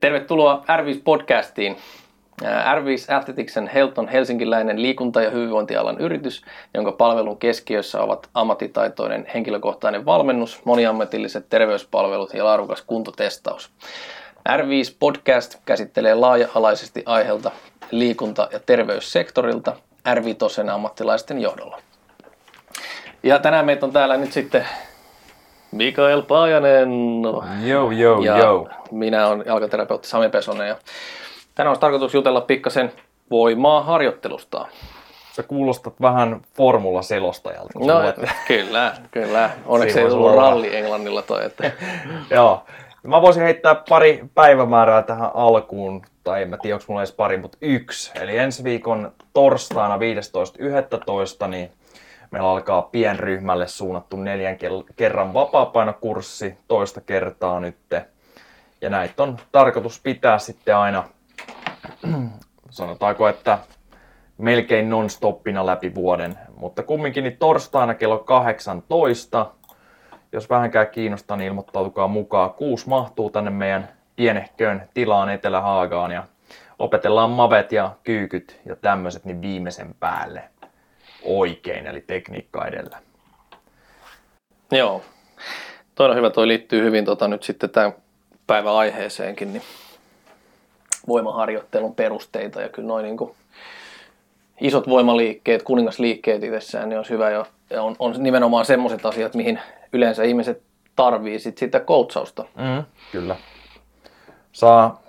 Tervetuloa R5 podcastiin. R5 Athleticsen Health on helsinkiläinen liikunta- ja hyvinvointialan yritys, jonka palvelun keskiössä ovat ammattitaitoinen henkilökohtainen valmennus, moniammatilliset terveyspalvelut ja laadukas kuntotestaus. R5 podcast käsittelee laaja-alaisesti aiheelta liikunta- ja terveyssektorilta R5 ammattilaisten johdolla. Ja tänään meitä on täällä nyt sitten Mikael Paajanen. Joo, joo, ja joo. minä olen jalkaterapeutti Sami Pesonen. Ja tänään olisi tarkoitus jutella pikkasen voimaa harjoittelusta. Sä kuulostat vähän formula-selostajalta. No luet- kyllä, kyllä. Onneksi Siinä ei tullut olla. ralli englannilla toi. Että... Joo. Mä voisin heittää pari päivämäärää tähän alkuun, tai en mä tiedä, onko mulla edes pari, mutta yksi. Eli ensi viikon torstaina 15.11. niin meillä alkaa pienryhmälle suunnattu neljän kerran vapaapainokurssi toista kertaa nyt. Ja näitä on tarkoitus pitää sitten aina, sanotaanko, että melkein non-stoppina läpi vuoden. Mutta kumminkin niin torstaina kello 18 jos vähänkään kiinnostaa, niin ilmoittautukaa mukaan. Kuusi mahtuu tänne meidän pienehköön tilaan Etelä-Haagaan ja opetellaan mavet ja kyykyt ja tämmöiset niin viimeisen päälle oikein, eli tekniikka edellä. Joo. Toi on hyvä, toi liittyy hyvin tota, nyt sitten tämän päivän aiheeseenkin, niin voimaharjoittelun perusteita ja kyllä noin niin kuin isot voimaliikkeet, kuningasliikkeet itsessään, niin olisi hyvä jo, ja on, on nimenomaan semmoiset asiat, mihin yleensä ihmiset tarvii sit sitä coachausta. Mm, kyllä. Saa,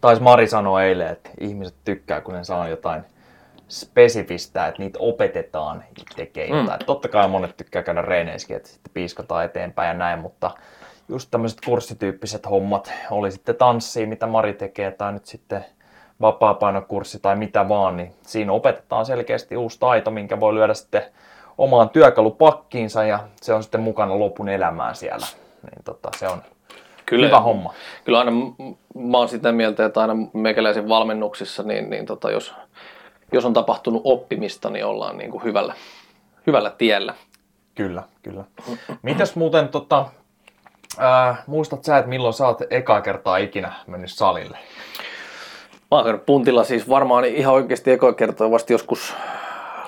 taisi Mari sanoa eilen, että ihmiset tykkää, kun ne saa jotain spesifistä, että niitä opetetaan tekee Mm. jotain. Mm. Totta kai monet tykkää käydä reeneissäkin, että sitten piiskataan eteenpäin ja näin, mutta just tämmöiset kurssityyppiset hommat, oli sitten tanssia, mitä Mari tekee, tai nyt sitten vapaapainokurssi tai mitä vaan, niin siinä opetetaan selkeästi uusi taito, minkä voi lyödä sitten omaan työkalupakkiinsa ja se on sitten mukana lopun elämään siellä. Niin tota, se on Kyllä, hyvä homma. Kyllä aina mä oon sitä mieltä, että aina meikäläisen valmennuksissa, niin, niin tota, jos, jos on tapahtunut oppimista, niin ollaan niin kuin hyvällä, hyvällä tiellä. Kyllä, kyllä. Mitäs muuten, tota, ää, muistat sä, että milloin sä oot ekaa kertaa ikinä mennyt salille? Mä oon käynyt puntilla siis varmaan ihan oikeasti ekoa kertaa vasta joskus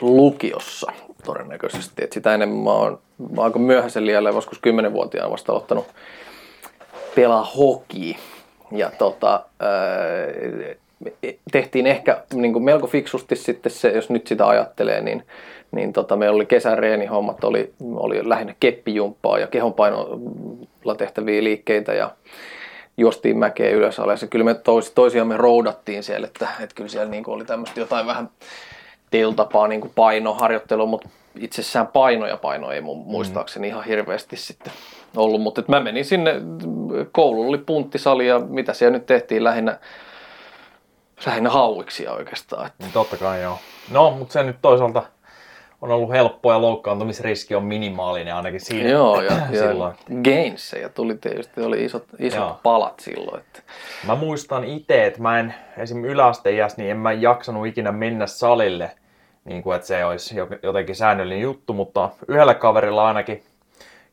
lukiossa todennäköisesti. Et sitä enemmän mä oon, mä oon aika myöhäisen liällä, joskus 10-vuotiaana vasta aloittanut pelaa hoki. Ja tota, ää, tehtiin ehkä niin kuin melko fiksusti sitten se, jos nyt sitä ajattelee, niin, niin tota, meillä oli kesäreenihommat, oli, oli lähinnä keppijumppaa ja kehonpainolla tehtäviä liikkeitä ja juostiin mäkeä ylös alas. Ja kyllä me tois, toisiamme roudattiin siellä, että, että kyllä siellä niin kuin oli tämmöistä jotain vähän tiltapaa niin kuin painoharjoittelua, mutta itsessään paino ja paino ei mun muistaakseni ihan hirveästi sitten ollut. Mutta mä menin sinne, koululla oli punttisali ja mitä siellä nyt tehtiin lähinnä, lähinnä hauiksia oikeastaan. Että Niin totta kai joo. No, mutta se nyt toisaalta on ollut helppoa ja loukkaantumisriski on minimaalinen ainakin siinä Joo, ja, ja silloin. gainsseja tuli tietysti, oli isot, isot Joo. palat silloin. Että. Mä muistan itse, että mä en esim. yläasteiässä, niin en mä jaksanut ikinä mennä salille, niin kuin, että se olisi jo- jotenkin säännöllinen juttu, mutta yhdellä kaverilla ainakin,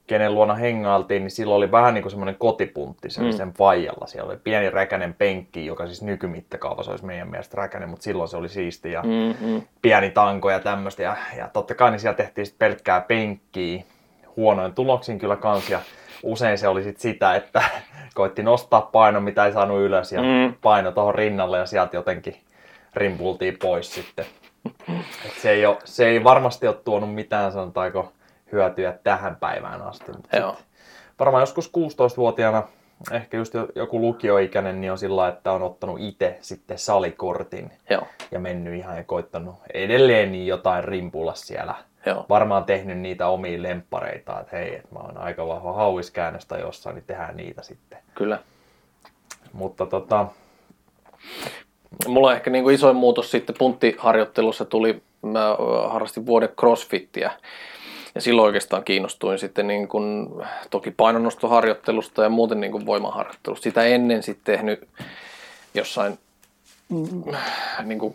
kenen luona hengailtiin, niin silloin oli vähän niin kuin semmoinen kotipuntti, se oli Mm. sen faijalla. Siellä oli pieni räkänen penkki, joka siis nykymittakaavassa olisi meidän mielestä räkänen, mutta silloin se oli siisti ja Mm-hmm. pieni tanko ja tämmöistä. Ja, ja totta kai niin siellä tehtiin sit pelkkää penkkiä, huonoin tuloksin kyllä kans. Ja usein se oli sit sitä, että koitti nostaa paino, mitä ei saanut ylös ja Mm. paino tuohon rinnalle ja sieltä jotenkin rimpultiin pois sitten. Et se, ei ole, se ei varmasti ole tuonut mitään, sanotaanko, hyötyä tähän päivään asti. Joo. varmaan joskus 16-vuotiaana, ehkä just jo- joku lukioikäinen, niin on sillä että on ottanut itse sitten salikortin Joo, ja mennyt ihan ja koittanut edelleen niin jotain rimpulla siellä. joo. Varmaan tehnyt niitä omia lemppareita, että hei, että mä oon aika vahva hauiskäännöstä jossain, niin tehdään niitä sitten. Kyllä. Mutta tota, Mulla ehkä niin kuin isoin muutos sitten punttiharjoittelussa tuli, mä harrastin vuoden crossfittiä. Ja silloin oikeastaan kiinnostuin sitten niin kuin, toki painonnostoharjoittelusta ja muuten niin kuin voimaharjoittelusta. Sitä ennen sitten tehnyt jossain mm, niin kuin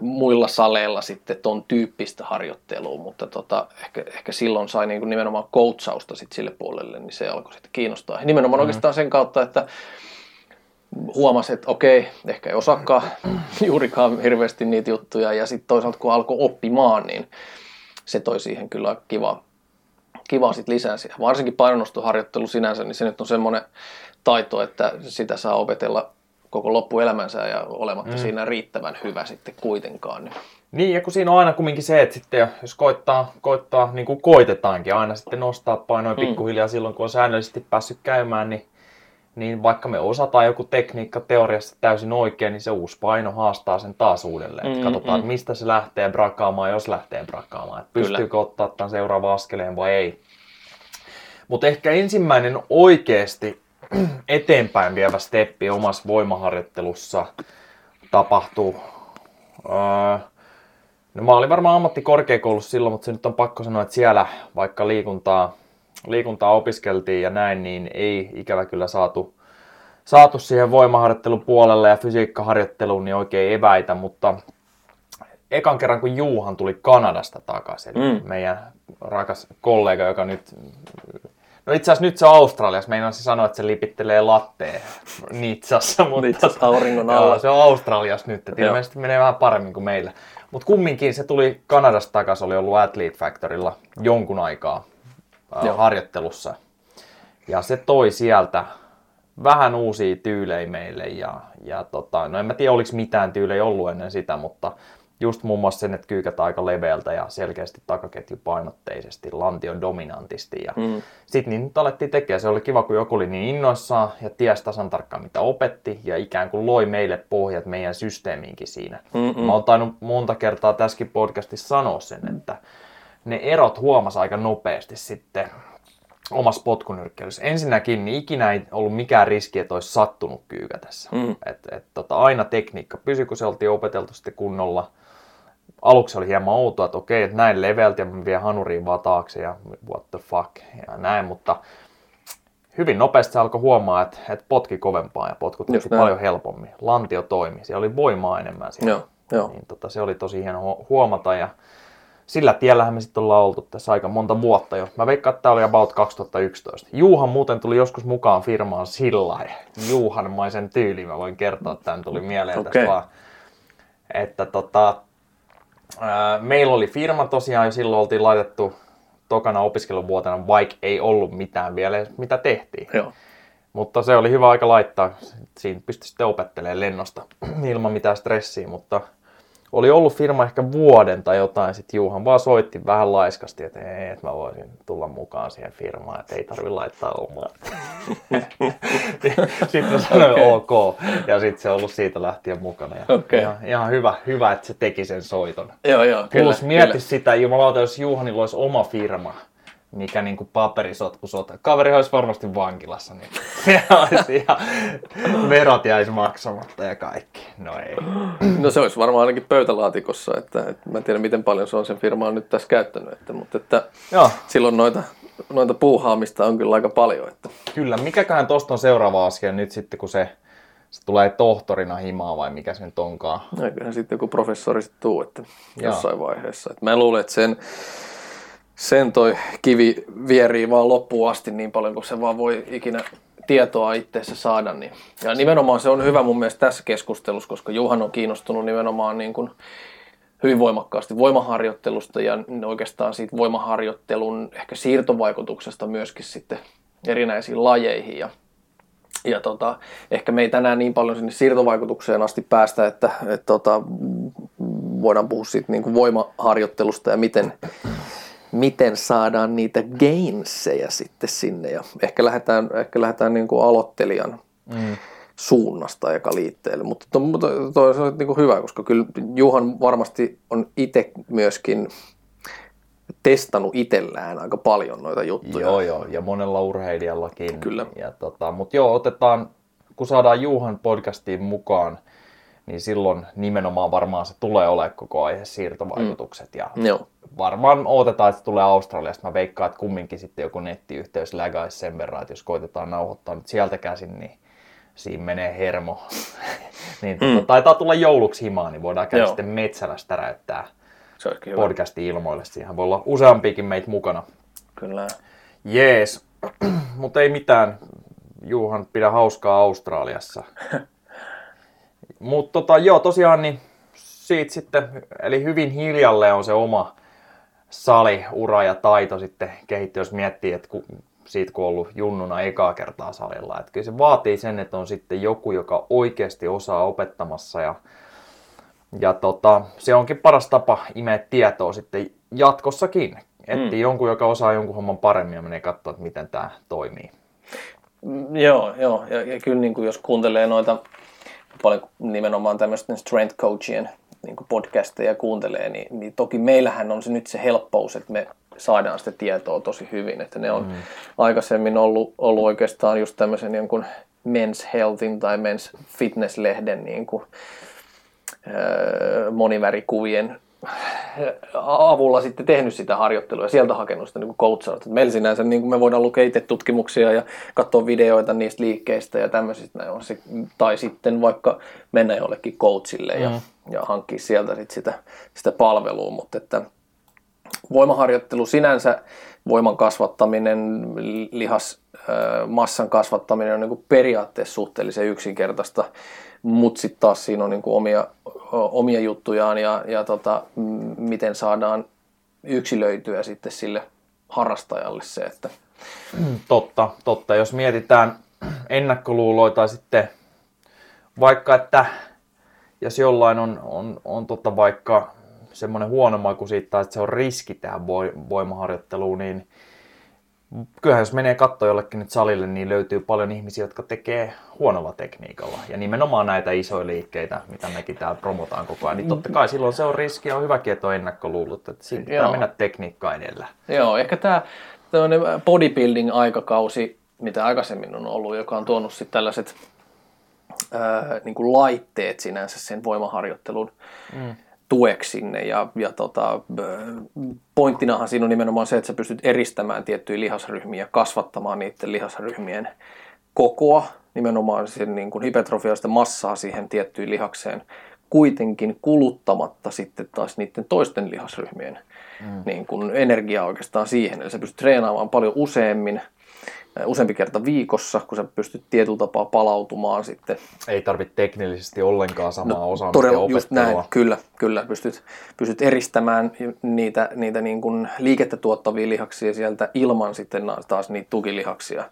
muilla saleilla sitten ton tyyppistä harjoittelua, mutta tota, ehkä, ehkä silloin sai niin kuin nimenomaan coachausta sitten sille puolelle, niin se alkoi sitten kiinnostaa. Nimenomaan mm. oikeastaan sen kautta, että huomasi, että okei, ehkä ei osaakaan juurikaan hirveästi niitä juttuja. Ja sitten toisaalta kun alkoi oppimaan, niin se toi siihen kyllä kiva, kiva sit lisää siihen. Varsinkin painonnostoharjoittelu sinänsä, niin se nyt on semmoinen taito, että sitä saa opetella koko loppuelämänsä ja olematta mm. siinä riittävän hyvä sitten kuitenkaan. Niin. Niin, ja kun siinä on aina kumminkin se, että sitten jos koittaa, koittaa niin kuin koitetaankin aina sitten nostaa painoja mm. pikkuhiljaa silloin, kun on säännöllisesti päässyt käymään, niin, niin vaikka me osataan joku tekniikka teoriassa täysin oikein, niin se uusi paino haastaa sen taas uudelleen. Mm, katsotaan, mm. mistä se lähtee brakaamaan, jos lähtee brakaamaan. Että pystyykö ottaa tämän seuraavan askeleen vai ei. Mutta ehkä ensimmäinen oikeasti eteenpäin vievä steppi omassa voimaharjoittelussa tapahtuu. Öö, no mä olin varmaan ammattikorkeakoulussa silloin, mutta se nyt on pakko sanoa, että siellä vaikka liikuntaa, liikuntaa opiskeltiin ja näin, niin ei ikävä kyllä saatu, saatu siihen voimaharjoittelun puolelle ja fysiikkaharjoitteluun niin oikein eväitä, mutta ekan kerran kun Juuhan tuli Kanadasta takaisin, mm. meidän rakas kollega, joka nyt No itse asiassa nyt se on Australiassa. Meinaan sanoa, että se lipittelee latteen Nitsassa. Mutta Nitsassa auringon alla. Joo, se on Australiassa nyt. Että ilmeisesti menee vähän paremmin kuin meillä. Mutta kumminkin se tuli Kanadasta takaisin, oli ollut Athlete Factorilla jonkun aikaa äh, harjoittelussa. Ja se toi sieltä vähän uusia tyylejä meille. Ja, ja tota, no en mä tiedä, oliko mitään tyylejä ollut ennen sitä, mutta just muun muassa sen, että kyykät aika leveältä ja selkeästi takaketjupainotteisesti, lantion dominantisti. Ja mm. sitten niin alettiin tekemään. Se oli kiva, kun joku oli niin innoissaan ja tiesi tasan tarkkaan, mitä opetti ja ikään kuin loi meille pohjat meidän systeemiinkin siinä. Mm-mm. Mä oon tainnut monta kertaa tässäkin podcastissa sanoa sen, että ne erot huomas aika nopeasti sitten omassa potkunyrkkeilyssä. Ensinnäkin niin ikinä ei ollut mikään riski, että olisi sattunut kyykä tässä. Mm. Et, et, tota, aina tekniikka pysyi, kun se oltiin opeteltu sitten kunnolla aluksi oli hieman outoa, että okei, että näin levelti ja mä vien hanuriin vaan taakse ja what the fuck ja näin, mutta hyvin nopeasti se alkoi huomaa, että, että potki kovempaa ja potkut teki paljon helpommin. Lantio toimi, siellä oli voimaa enemmän siellä. Joo, joo. Niin, tota, se oli tosi hieno huomata ja sillä tiellähän me sitten ollaan oltu tässä aika monta vuotta jo. Mä veikkaan, että tämä oli about 2011. Juuhan muuten tuli joskus mukaan firmaan sillä Juuhanmaisen tyyli, mä voin kertoa, että tämän tuli mieleen okay. tästä vaan. Että tota, meillä oli firma tosiaan ja silloin oltiin laitettu tokana opiskeluvuotena, vaikka ei ollut mitään vielä, mitä tehtiin. Joo. Mutta se oli hyvä aika laittaa. Siinä pystyi sitten opettelemaan lennosta ilman mitään stressiä, mutta oli ollut firma ehkä vuoden tai jotain, sitten Juhan vaan soitti vähän laiskasti, että ei, että mä voisin tulla mukaan siihen firmaan, että ei tarvi laittaa omaa. sitten mä sanoin okay. ok, ja sitten se on ollut siitä lähtien mukana. Ja okay. ihan, ihan, hyvä, hyvä, että se teki sen soiton. Joo, joo, Plus kyllä, mieti kyllä. sitä, jumalauta, jos Juhanilla olisi oma firma, mikä niinku paperisotku sota. Kaveri olisi varmasti vankilassa, niin se olisi ihan, verot jäisi maksamatta ja kaikki. No ei. No se olisi varmaan ainakin pöytälaatikossa, että, että mä en tiedä miten paljon se on sen firmaan nyt tässä käyttänyt, että, mutta että Joo. silloin noita, noita puuhaamista on kyllä aika paljon. Että. Kyllä, mikäköhän tuosta on seuraava asia nyt sitten, kun se, se tulee tohtorina himaa vai mikä se nyt onkaan? No, kyllähän sitten joku professori sitten tuu, että jossain vaiheessa. Että mä luulen, että sen sen toi kivi vierii vaan loppuun asti niin paljon kuin se vaan voi ikinä tietoa itseessä saada. Niin. Ja nimenomaan se on hyvä mun mielestä tässä keskustelussa, koska Juhan on kiinnostunut nimenomaan niin kuin hyvin voimakkaasti voimaharjoittelusta ja oikeastaan siitä voimaharjoittelun ehkä siirtovaikutuksesta myöskin sitten erinäisiin lajeihin. Ja, ja tota, ehkä me ei tänään niin paljon sinne siirtovaikutukseen asti päästä, että, että tota, voidaan puhua siitä niin kuin voimaharjoittelusta ja miten, miten saadaan niitä gainseja sitten sinne. Ja ehkä lähdetään, ehkä lähdetään niin kuin aloittelijan mm. suunnasta eka liitteelle. Mutta to, to, to, se on niin kuin hyvä, koska kyllä Juhan varmasti on itse myöskin testannut itsellään aika paljon noita juttuja. Joo, joo, ja monella urheilijallakin. Kyllä. Ja tota, Mutta joo, otetaan, kun saadaan Juhan podcastiin mukaan, niin silloin nimenomaan varmaan se tulee olemaan koko aihe siirtovaikutukset. Mm. Ja Joo. varmaan odotetaan, että se tulee Australiasta. Mä veikkaan, että kumminkin sitten joku nettiyhteys lägaisi sen verran, että jos koitetaan nauhoittaa nyt sieltä käsin, niin siinä menee hermo. niin tota, mm. taitaa tulla jouluksi himaan, niin voidaan käydä Joo. sitten metsälästä räyttää podcastin ilmoille. Siihen voi olla useampikin meitä mukana. Kyllä. Jees, mutta ei mitään. Juhan, pidä hauskaa Australiassa. Mutta tota, joo, tosiaan niin siitä sitten, eli hyvin hiljalle on se oma saliura ja taito sitten kehittyä, jos miettii, että ku, siitä kun on ollut junnuna ekaa kertaa salilla. Että kyllä se vaatii sen, että on sitten joku, joka oikeasti osaa opettamassa ja, ja tota, se onkin paras tapa imeä tietoa sitten jatkossakin. Etti mm. jonkun, joka osaa jonkun homman paremmin ja menee katsoa, että miten tämä toimii. Joo, joo. Ja, ja kyllä niin kuin jos kuuntelee noita paljon nimenomaan tämmöisten strength coachien niin podcasteja kuuntelee, niin, niin toki meillähän on se nyt se helppous, että me saadaan sitä tietoa tosi hyvin. Että ne on mm. aikaisemmin ollut, ollut oikeastaan just tämmöisen jonkun Men's Healthin tai Men's Fitness-lehden niin kuin, monivärikuvien avulla sitten tehnyt sitä harjoittelua ja sieltä hakenut sitä niin coachausta. Meillä sinänsä niin kuin me voidaan lukea itse tutkimuksia ja katsoa videoita niistä liikkeistä ja tämmöisistä. On se, tai sitten vaikka mennä jollekin coachille ja, mm. ja hankkia sieltä sit sitä, sitä palvelua. Mutta että voimaharjoittelu sinänsä, voiman kasvattaminen, lihas, massan kasvattaminen on niin kuin periaatteessa suhteellisen yksinkertaista mutta sitten taas siinä on niinku omia, omia juttujaan ja, ja tota, miten saadaan yksilöityä sitten sille harrastajalle se, että... Totta, totta. Jos mietitään ennakkoluuloita sitten vaikka, että jos jollain on, on, on tota vaikka semmoinen huono maku siitä, että se on riski tähän voimaharjoitteluun, niin kyllähän jos menee katto jollekin nyt salille, niin löytyy paljon ihmisiä, jotka tekee huonolla tekniikalla. Ja nimenomaan näitä isoja liikkeitä, mitä mekin täällä promotaan koko ajan, niin totta kai silloin se on riski ja on hyväkin, että on ennakkoluulut, että siinä pitää Joo. mennä tekniikkaa edellä. Joo, ehkä tämä bodybuilding-aikakausi, mitä aikaisemmin on ollut, joka on tuonut sitten tällaiset ää, niin kuin laitteet sinänsä sen voimaharjoittelun mm tueksi sinne. Ja, ja tota, pointtinahan siinä on nimenomaan se, että sä pystyt eristämään tiettyjä lihasryhmiä ja kasvattamaan niiden lihasryhmien kokoa, nimenomaan sen niin kuin hypertrofiaista massaa siihen tiettyyn lihakseen, kuitenkin kuluttamatta sitten taas niiden toisten lihasryhmien mm. niin kuin energiaa oikeastaan siihen. Eli sä pystyt treenaamaan paljon useammin, useampi kerta viikossa, kun sä pystyt tietyllä tapaa palautumaan sitten. Ei tarvitse teknillisesti ollenkaan samaa no, osaamista todella, ja just näin, kyllä, kyllä. Pystyt, pystyt eristämään niitä, niitä niin kuin liikettä tuottavia lihaksia sieltä ilman sitten taas niitä tukilihaksia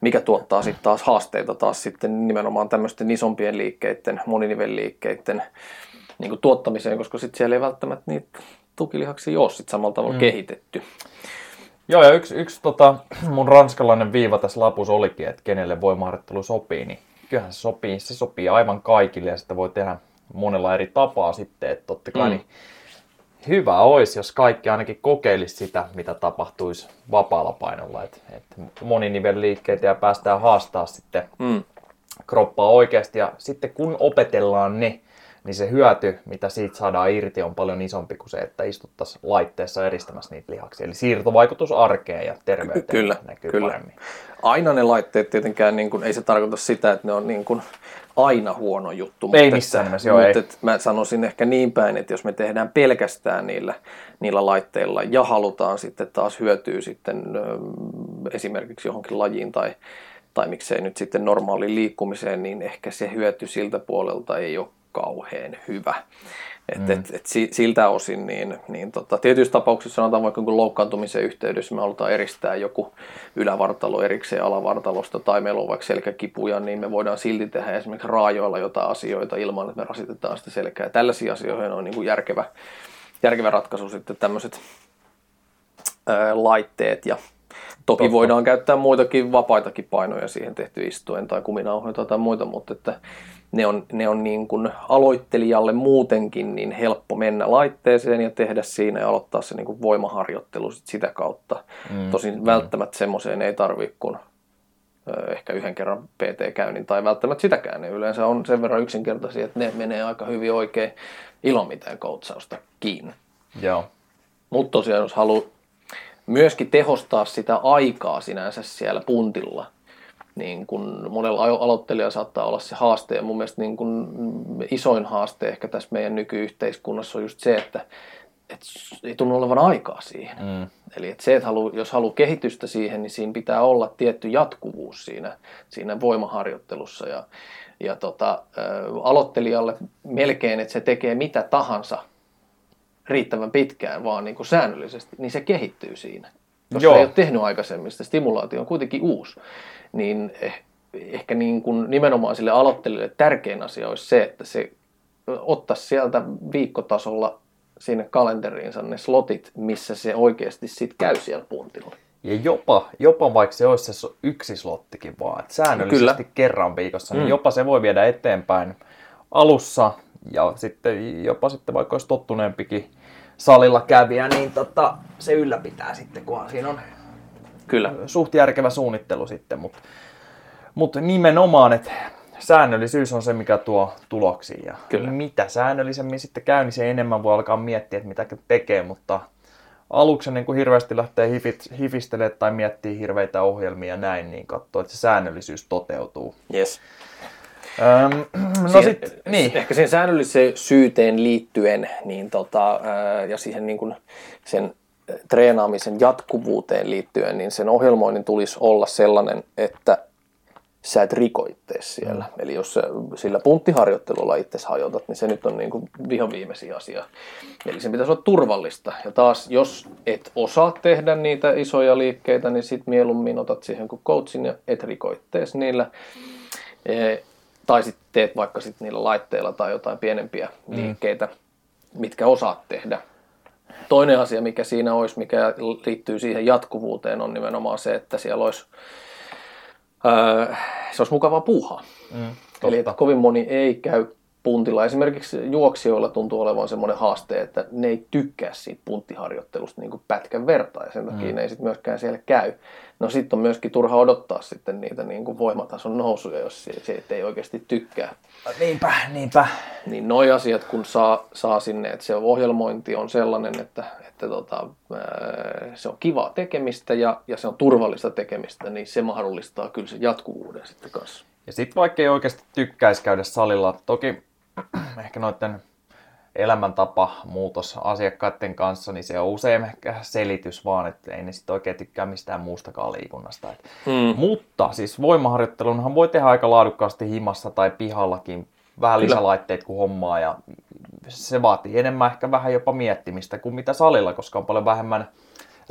mikä tuottaa sitten taas haasteita taas sitten nimenomaan tämmöisten isompien liikkeiden, moninivelliikkeiden niin kuin tuottamiseen, koska sitten siellä ei välttämättä niitä tukilihaksia ole sitten samalla tavalla mm. kehitetty. Joo, ja yksi, yksi tota, mun ranskalainen viiva tässä lapussa olikin, että kenelle voimaharjoittelu sopii, niin kyllähän se sopii, se sopii aivan kaikille ja sitä voi tehdä monella eri tapaa sitten, että totta kai mm. niin hyvä olisi, jos kaikki ainakin kokeilisi sitä, mitä tapahtuisi vapaalla painolla, että, että moninivelliikkeitä ja päästään haastaa sitten mm. kroppaa oikeasti ja sitten kun opetellaan ne, niin se hyöty, mitä siitä saadaan irti, on paljon isompi kuin se, että istuttaisiin laitteessa eristämässä niitä lihaksia. Eli siirtovaikutus arkeen ja terveyteen kyllä, näkyy kyllä. paremmin. Aina ne laitteet tietenkään, niin kuin, ei se tarkoita sitä, että ne on niin kuin aina huono juttu. Ei mutta missään nimessä, joo mutta ei. mä sanoisin ehkä niin päin, että jos me tehdään pelkästään niillä, niillä laitteilla ja halutaan sitten taas hyötyä sitten esimerkiksi johonkin lajiin tai, tai miksei nyt sitten normaaliin liikkumiseen, niin ehkä se hyöty siltä puolelta ei ole kauhean hyvä. Et, mm. et, et siltä osin, niin, niin tota, tietyissä tapauksissa sanotaan vaikka kun loukkaantumisen yhteydessä me halutaan eristää joku ylävartalo erikseen alavartalosta tai meillä on vaikka selkäkipuja, niin me voidaan silti tehdä esimerkiksi raajoilla jotain asioita ilman, että me rasitetaan sitä selkää. Tällaisia asioita on niin kuin järkevä, järkevä ratkaisu sitten tämmöiset laitteet ja Toki Totta. voidaan käyttää muitakin vapaitakin painoja siihen tehty istuen tai kuminauhoita tai muita, mutta että ne on, ne on niin kuin aloittelijalle muutenkin niin helppo mennä laitteeseen ja tehdä siinä ja aloittaa se niin kuin voimaharjoittelu sit sitä kautta. Mm, Tosin mm. välttämättä semmoiseen ei tarvitse kuin ehkä yhden kerran PT-käynnin tai välttämättä sitäkään. Ne yleensä on sen verran yksinkertaisia, että ne menee aika hyvin oikein ilman mitään koutsausta kiinni. Joo. Mutta tosiaan, jos haluaa myöskin tehostaa sitä aikaa sinänsä siellä puntilla, niin kun monella aloittelijalla saattaa olla se haaste, ja mun mielestä niin kun isoin haaste ehkä tässä meidän nykyyhteiskunnassa on just se, että et ei tunnu olevan aikaa siihen. Mm. Eli että se, että halu, jos haluaa kehitystä siihen, niin siinä pitää olla tietty jatkuvuus siinä, siinä voimaharjoittelussa. Ja ja tota, aloittelijalle melkein, että se tekee mitä tahansa riittävän pitkään, vaan niin kuin säännöllisesti, niin se kehittyy siinä. Jos Joo. ei ole tehnyt aikaisemmin, sitä stimulaatio on kuitenkin uusi, niin eh, ehkä niin kuin nimenomaan sille aloittelijalle tärkein asia olisi se, että se ottaisi sieltä viikkotasolla sinne kalenderiinsa ne slotit, missä se oikeasti sitten käy siellä puntilla. Ja jopa, jopa vaikka se olisi se yksi slottikin vaan, että säännöllisesti Kyllä. kerran viikossa, niin mm. jopa se voi viedä eteenpäin alussa ja sitten jopa sitten vaikka olisi tottuneempikin salilla kävijä, niin tota, se ylläpitää sitten, kunhan siinä on Kyllä. suht järkevä suunnittelu sitten, mutta mut nimenomaan, että säännöllisyys on se, mikä tuo tuloksia. Ja Kyllä. mitä säännöllisemmin sitten käy, niin se enemmän voi alkaa miettiä, että mitä tekee, mutta aluksi niin kuin hirveästi lähtee hifit, hifistelemään tai miettii hirveitä ohjelmia ja näin, niin katsoo, että se säännöllisyys toteutuu. Yes. Öm, no siihen, sit, niin. Ehkä sen säännölliseen syyteen liittyen niin tota, ja siihen niin kuin sen treenaamisen jatkuvuuteen liittyen, niin sen ohjelmoinnin tulisi olla sellainen, että sä et riko siellä. Mm. Eli jos sä sillä punttiharjoittelulla itse hajotat, niin se nyt on niin kuin vihan viimeisin asia. Eli se pitäisi olla turvallista. Ja taas, jos et osaa tehdä niitä isoja liikkeitä, niin sit mieluummin otat siihen kuin coachin ja et riko niillä. Tai sitten teet vaikka sit niillä laitteilla tai jotain pienempiä mm. liikkeitä, mitkä osaat tehdä. Toinen asia, mikä siinä olisi, mikä liittyy siihen jatkuvuuteen, on nimenomaan se, että siellä olisi Öö, se olisi mukavaa puuhaa. Mm, Eli että kovin moni ei käy puntilla. Esimerkiksi juoksijoilla tuntuu olevan semmoinen haaste, että ne ei tykkää siitä punttiharjoittelusta niin kuin pätkän vertaa ja sen takia mm. ne ei sitten myöskään siellä käy. No sitten on myöskin turha odottaa sitten niitä niin kuin voimatason nousuja, jos se, se ei oikeasti tykkää. Niinpä, niinpä. Niin noi asiat kun saa, saa sinne, että se ohjelmointi on sellainen, että, että tota, se on kivaa tekemistä ja, ja se on turvallista tekemistä, niin se mahdollistaa kyllä se jatkuvuuden sitten kanssa. Ja sitten vaikka ei oikeasti tykkäisi käydä salilla, toki ehkä noiden elämäntapa muutos asiakkaiden kanssa, niin se on usein ehkä selitys vaan, että ei ne sitten oikein tykkää mistään muustakaan liikunnasta. Hmm. Mutta siis voimaharjoittelunhan voi tehdä aika laadukkaasti himassa tai pihallakin, vähän Kyllä. lisälaitteet kuin hommaa ja se vaatii enemmän ehkä vähän jopa miettimistä kuin mitä salilla, koska on paljon vähemmän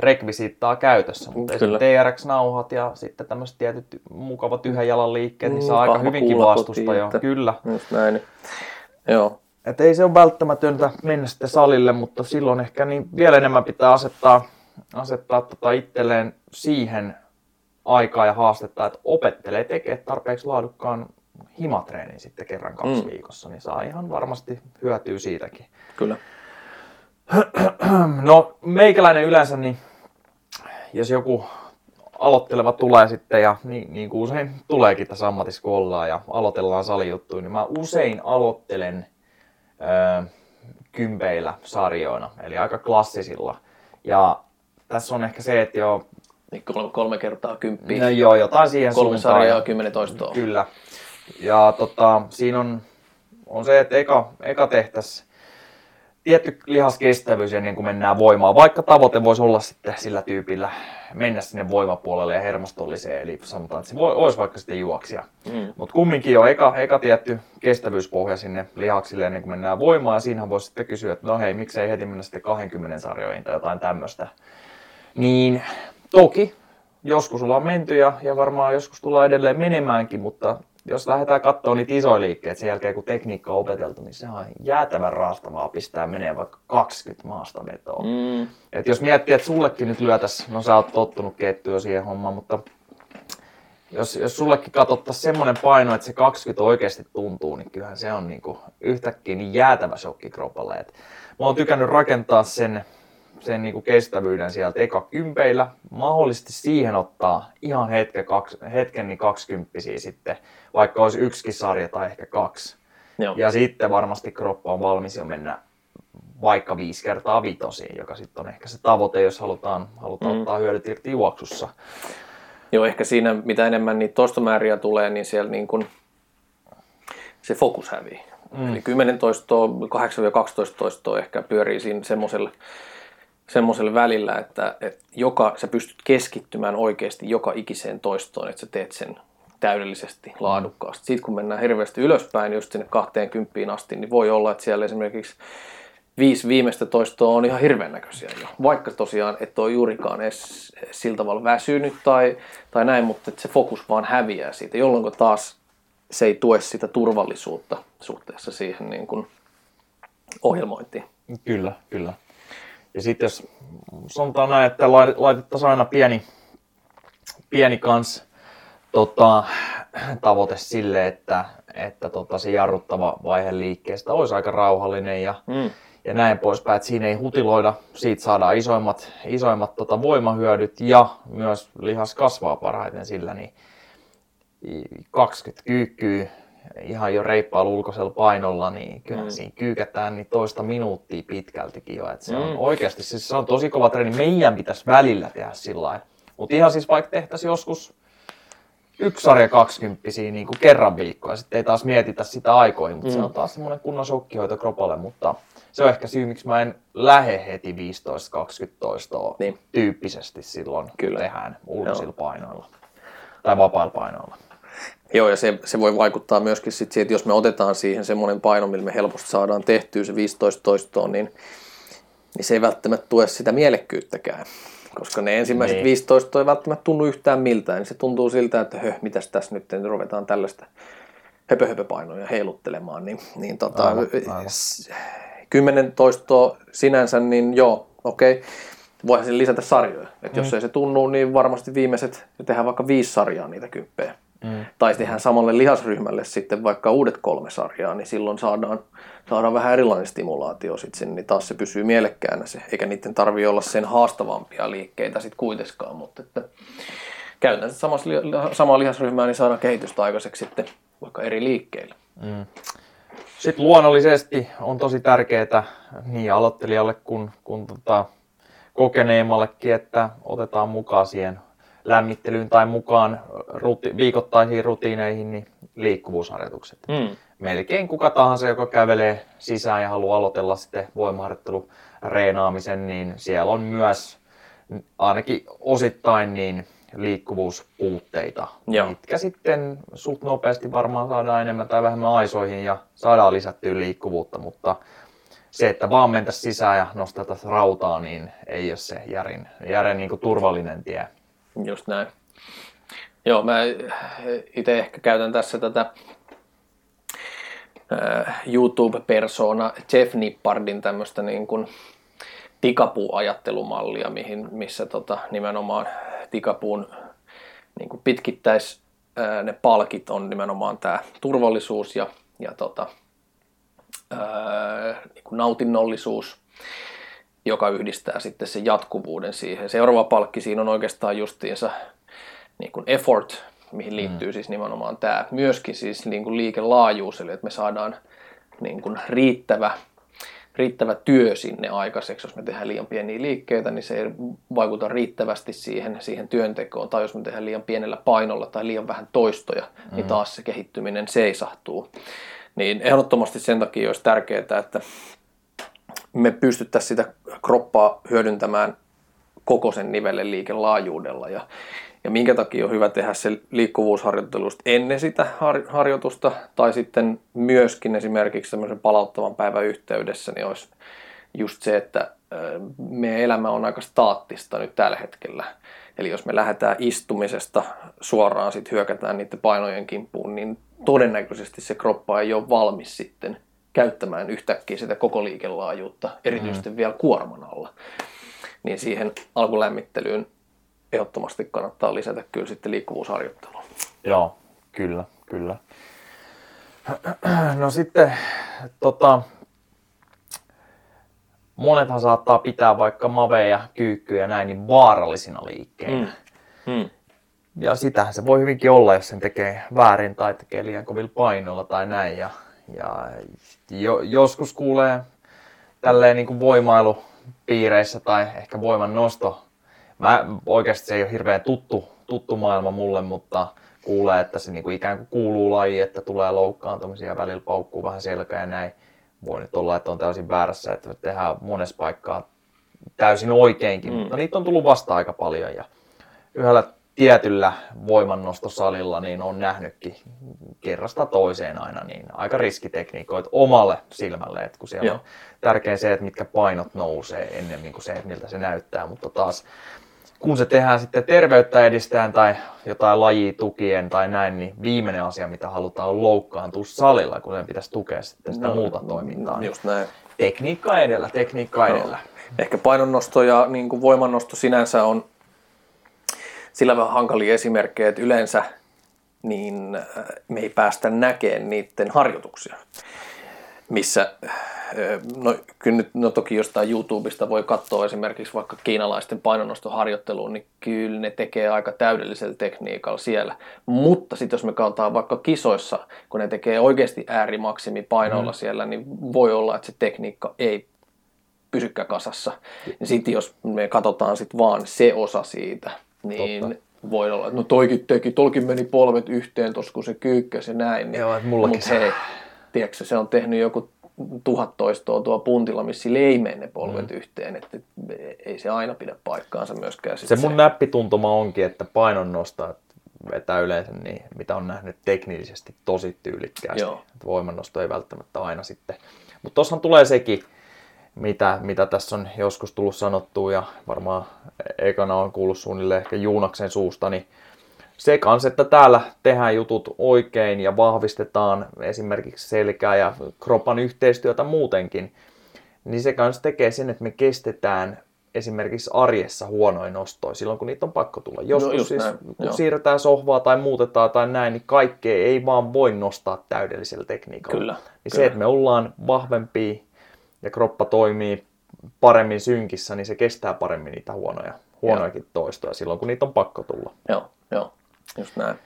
rekvisiittaa käytössä, mutta. TRX-nauhat ja sitten tämmöiset tietyt mukavat yhden jalan liikkeet, niin mm, saa aika hyvinkin vastusta jo. Kyllä. Just näin. Joo. Et ei se ole välttämätöntä mennä sitten salille, mutta silloin ehkä niin vielä enemmän pitää asettaa, asettaa tota itselleen siihen aikaa ja haastetta, että opettelee tekee tarpeeksi laadukkaan himatreenin sitten kerran kaksi mm. viikossa, niin saa ihan varmasti hyötyä siitäkin. Kyllä. No meikäläinen yleensä, niin jos joku aloitteleva tulee sitten, ja niin, niin kuin usein tuleekin tässä ammatissa, kun ollaan ja aloitellaan salijuttuja, niin mä usein aloittelen öö, kympeillä sarjoina, eli aika klassisilla. Ja tässä on ehkä se, että jo... Niin kolme, kolme kertaa kymppiä. No joo, jotain siihen Kolme suuntaan. sarjaa, kymmenen toistoa. Kyllä. Ja tota, siinä on, on se, että eka, eka tehtäisiin tietty lihaskestävyys ja niin kuin mennään voimaan, vaikka tavoite voisi olla sitten sillä tyypillä mennä sinne voimapuolelle ja hermostolliseen, eli sanotaan, että se voi, olisi vaikka sitten juoksia. Mm. Mutta kumminkin on eka, eka tietty kestävyyspohja sinne lihaksille ennen kuin mennään voimaan, ja siinähän voisi sitten kysyä, että no hei, miksei heti mennä sitten 20 sarjoihin tai jotain tämmöistä. Niin toki joskus ollaan menty ja, ja varmaan joskus tullaan edelleen menemäänkin, mutta jos lähdetään katsoa niitä isoja liikkeitä sen jälkeen, kun tekniikka on opeteltu, niin se on jäätävän raastavaa pistää menee vaikka 20 maasta vetoa. Mm. Et jos miettii, että sullekin nyt lyötäisiin, no sä oot tottunut keittyä siihen hommaan, mutta jos, jos sullekin katsottaisiin semmoinen paino, että se 20 oikeasti tuntuu, niin kyllähän se on niinku yhtäkkiä niin jäätävä shokki kropalle. Et mä oon tykännyt rakentaa sen sen niin kuin kestävyyden sieltä eka kympeillä, mahdollisesti siihen ottaa ihan hetken, kaksi, hetken niin kaksikymppisiä sitten, vaikka olisi yksikin sarja tai ehkä kaksi. Joo. Ja sitten varmasti kroppa on valmis jo mennä vaikka viisi kertaa vitosiin, joka sitten on ehkä se tavoite, jos halutaan, halutaan mm. ottaa hyödyt irti juoksussa. Joo, ehkä siinä mitä enemmän niitä toistomääriä tulee, niin siellä niin kun se fokus hävii. Mm. Eli 10 toistoa, 8-12 toistoa ehkä pyörii siinä semmoisella semmoiselle välillä, että, että joka, sä pystyt keskittymään oikeasti joka ikiseen toistoon, että sä teet sen täydellisesti, laadukkaasti. Sitten kun mennään hirveästi ylöspäin, just sinne 20 asti, niin voi olla, että siellä esimerkiksi viisi viimeistä toistoa on ihan hirveän näköisiä jo. Vaikka tosiaan et ole juurikaan edes sillä tavalla väsynyt tai, tai näin, mutta se fokus vaan häviää siitä, jolloin taas se ei tue sitä turvallisuutta suhteessa siihen niin kuin ohjelmointiin. Kyllä, kyllä. Ja sitten jos sanotaan näin, että laitettaisiin aina pieni, pieni kans tota, tavoite sille, että, että tota, se jarruttava vaihe liikkeestä olisi aika rauhallinen ja, mm. ja näin poispäin, että siinä ei hutiloida, siitä saadaan isoimmat, isoimmat tota, voimahyödyt ja myös lihas kasvaa parhaiten sillä, niin 20 kyykkyä ihan jo reippaalla ulkoisella painolla, niin kyllä mm. siinä kyykätään niin toista minuuttia pitkältikin jo. Että se mm. on oikeasti, siis se on tosi kova treeni. Meidän pitäisi välillä tehdä sillä Mutta ihan siis vaikka tehtäisiin joskus yksi sarja 20 niin kuin kerran viikkoa, sitten ei taas mietitä sitä aikoihin, mutta mm. se on taas semmoinen kunnon shokkihoito kropalle, mutta se on ehkä syy, miksi mä en lähde heti 15-20 toistoa niin. tyyppisesti silloin Kyllä. tehdään ulkoisilla painoilla tai vapailla painoilla. Joo, ja se, se voi vaikuttaa myöskin sit siihen, että jos me otetaan siihen semmoinen paino, millä me helposti saadaan tehtyä se 15 toistoa, niin, niin se ei välttämättä tue sitä mielekkyyttäkään. Koska ne ensimmäiset niin. 15 ei välttämättä tunnu yhtään miltään, niin se tuntuu siltä, että höh, mitäs tässä nyt, niin ruvetaan tällaista höpö, höpö painoja heiluttelemaan. Niin, niin tota, aivan, aivan. 10 toistoa sinänsä, niin joo, okei. Okay. Voihan sen lisätä sarjoja. Et mm. Jos ei se tunnu, niin varmasti viimeiset, tehdään vaikka viisi sarjaa niitä kymppejä. Mm. Tai tehdään samalle lihasryhmälle sitten vaikka uudet kolme sarjaa, niin silloin saadaan, saadaan vähän erilainen stimulaatio sitten sinne, niin taas se pysyy mielekkäänä se, eikä niiden tarvi olla sen haastavampia liikkeitä sitten kuitenkaan, mutta että käytännössä samassa, samaa lihasryhmää niin saadaan kehitystä aikaiseksi sitten vaikka eri liikkeillä. Mm. Sitten luonnollisesti on tosi tärkeää niin aloittelijalle kuin, kuin tota, kokeneemmallekin, että otetaan mukaan siihen lämmittelyyn tai mukaan ruti, viikoittaisiin rutiineihin niin liikkuvuusharjoitukset. Mm. Melkein kuka tahansa, joka kävelee sisään ja haluaa aloitella sitten voimaharjoittelu reenaamisen, niin siellä on myös ainakin osittain niin liikkuvuuspuutteita, Joo. mitkä sitten suht nopeasti varmaan saadaan enemmän tai vähemmän aisoihin ja saadaan lisättyä liikkuvuutta, mutta se, että vaan mentäisiin sisään ja nostetaan rautaa, niin ei ole se järin, järin niin turvallinen tie. Just näin. Joo, mä itse ehkä käytän tässä tätä YouTube-persona Jeff Nippardin tämmöistä niin kuin tikapuuajattelumallia, mihin, missä tota, nimenomaan tikapuun niin kuin pitkittäis ne palkit on nimenomaan tämä turvallisuus ja, ja tota, ää, niin kuin nautinnollisuus joka yhdistää sitten sen jatkuvuuden siihen. Seuraava palkki siinä on oikeastaan justiinsa niin kuin effort, mihin liittyy mm. siis nimenomaan tämä. Myöskin siis niin kuin liikelaajuus, eli että me saadaan niin kuin riittävä, riittävä työ sinne aikaiseksi. Jos me tehdään liian pieniä liikkeitä, niin se ei vaikuta riittävästi siihen, siihen työntekoon. Tai jos me tehdään liian pienellä painolla tai liian vähän toistoja, niin mm. niin taas se kehittyminen seisahtuu. Niin ehdottomasti sen takia olisi tärkeää, että me pystyttäisiin sitä kroppaa hyödyntämään koko sen nivellen liikelaajuudella. Ja, ja minkä takia on hyvä tehdä se liikkuvuusharjoittelusta ennen sitä har, harjoitusta, tai sitten myöskin esimerkiksi semmoisen palauttavan päivän yhteydessä, niin olisi just se, että meidän elämä on aika staattista nyt tällä hetkellä. Eli jos me lähdetään istumisesta suoraan, sitten hyökätään niiden painojen kimppuun, niin todennäköisesti se kroppa ei ole valmis sitten käyttämään yhtäkkiä sitä koko liikelaajuutta, erityisesti mm. vielä kuorman alla. Niin siihen alkulämmittelyyn ehdottomasti kannattaa lisätä kyllä sitten liikkuvuusharjoittelua. Joo, kyllä, kyllä. No sitten tota, monethan saattaa pitää vaikka maveja, kyykkyjä ja näin niin vaarallisina liikkeinä. Mm. Mm. Ja sitähän se voi hyvinkin olla, jos sen tekee väärin tai tekee liian kovilla painolla tai näin. Ja ja jo, joskus kuulee tälleen niin kuin voimailupiireissä tai ehkä voiman nosto. Mä, oikeasti se ei ole hirveän tuttu, tuttu maailma mulle, mutta kuulee, että se niin kuin ikään kuin kuuluu laji, että tulee loukkaantumisia välillä paukkuu vähän selkä ja näin. Voi nyt olla, että on täysin väärässä, että tehdään monessa paikkaa täysin oikeinkin, mm. mutta niitä on tullut vasta aika paljon. Ja yhdellä tietyllä voimannostosalilla niin on nähnytkin kerrasta toiseen aina niin aika riskitekniikoita omalle silmälle, että kun siellä Joo. on tärkeä se, että mitkä painot nousee ennemmin kuin se, että miltä se näyttää, mutta taas kun se tehdään sitten terveyttä edistään tai jotain lajia tukien tai näin, niin viimeinen asia, mitä halutaan on loukkaantua salilla, kun sen pitäisi tukea sitten sitä no, muuta toimintaa. Just näin. Tekniikka edellä, tekniikka no. edellä. Ehkä painonnosto ja niin kuin voimannosto sinänsä on sillä vähän hankalia esimerkkejä, että yleensä niin äh, me ei päästä näkemään niiden harjoituksia, missä no, kyllä nyt, no toki jostain YouTubesta voi katsoa esimerkiksi vaikka kiinalaisten painonnostoharjoitteluun, niin kyllä ne tekee aika täydellisellä tekniikalla siellä. Mutta sitten jos me katsotaan vaikka kisoissa, kun ne tekee oikeasti äärimaksimipainoilla mm. siellä, niin voi olla, että se tekniikka ei pysykään kasassa. Ja sitten jos me katsotaan sitten vaan se osa siitä, niin Totta. voi olla, että no toikin teki, tolkin meni polvet yhteen tuossa kun se kyykkäsi ja näin. Niin, Joo, mullakin. Mutta hei, tiedätkö, se on tehnyt joku tuhat toistoa tuo puntilla, missä ei mene ne polvet mm. yhteen, että ei se aina pidä paikkaansa myöskään. Se mun se... näppituntuma onkin, että painon nostaa vetää yleensä niin, mitä on nähnyt teknisesti tosi tyylikkäästi. Joo. Voimannosto ei välttämättä aina sitten. Mutta tuossahan tulee sekin, mitä, mitä tässä on joskus tullut sanottua ja varmaan ekana on kuullut suunnilleen ehkä Juunaksen suusta, niin se kanssa, että täällä tehdään jutut oikein ja vahvistetaan esimerkiksi selkää ja kropan yhteistyötä muutenkin, niin se kanssa tekee sen, että me kestetään esimerkiksi arjessa huonoin nostoja silloin, kun niitä on pakko tulla. No, Joskus no, siis, näin. kun Joo. siirretään sohvaa tai muutetaan tai näin, niin kaikkea ei vaan voi nostaa täydellisellä tekniikalla. Kyllä, niin kyllä. se, että me ollaan vahvempia ja kroppa toimii paremmin synkissä, niin se kestää paremmin niitä huonoja, huonojakin toistoja silloin, kun niitä on pakko tulla. Joo, joo. Just näin.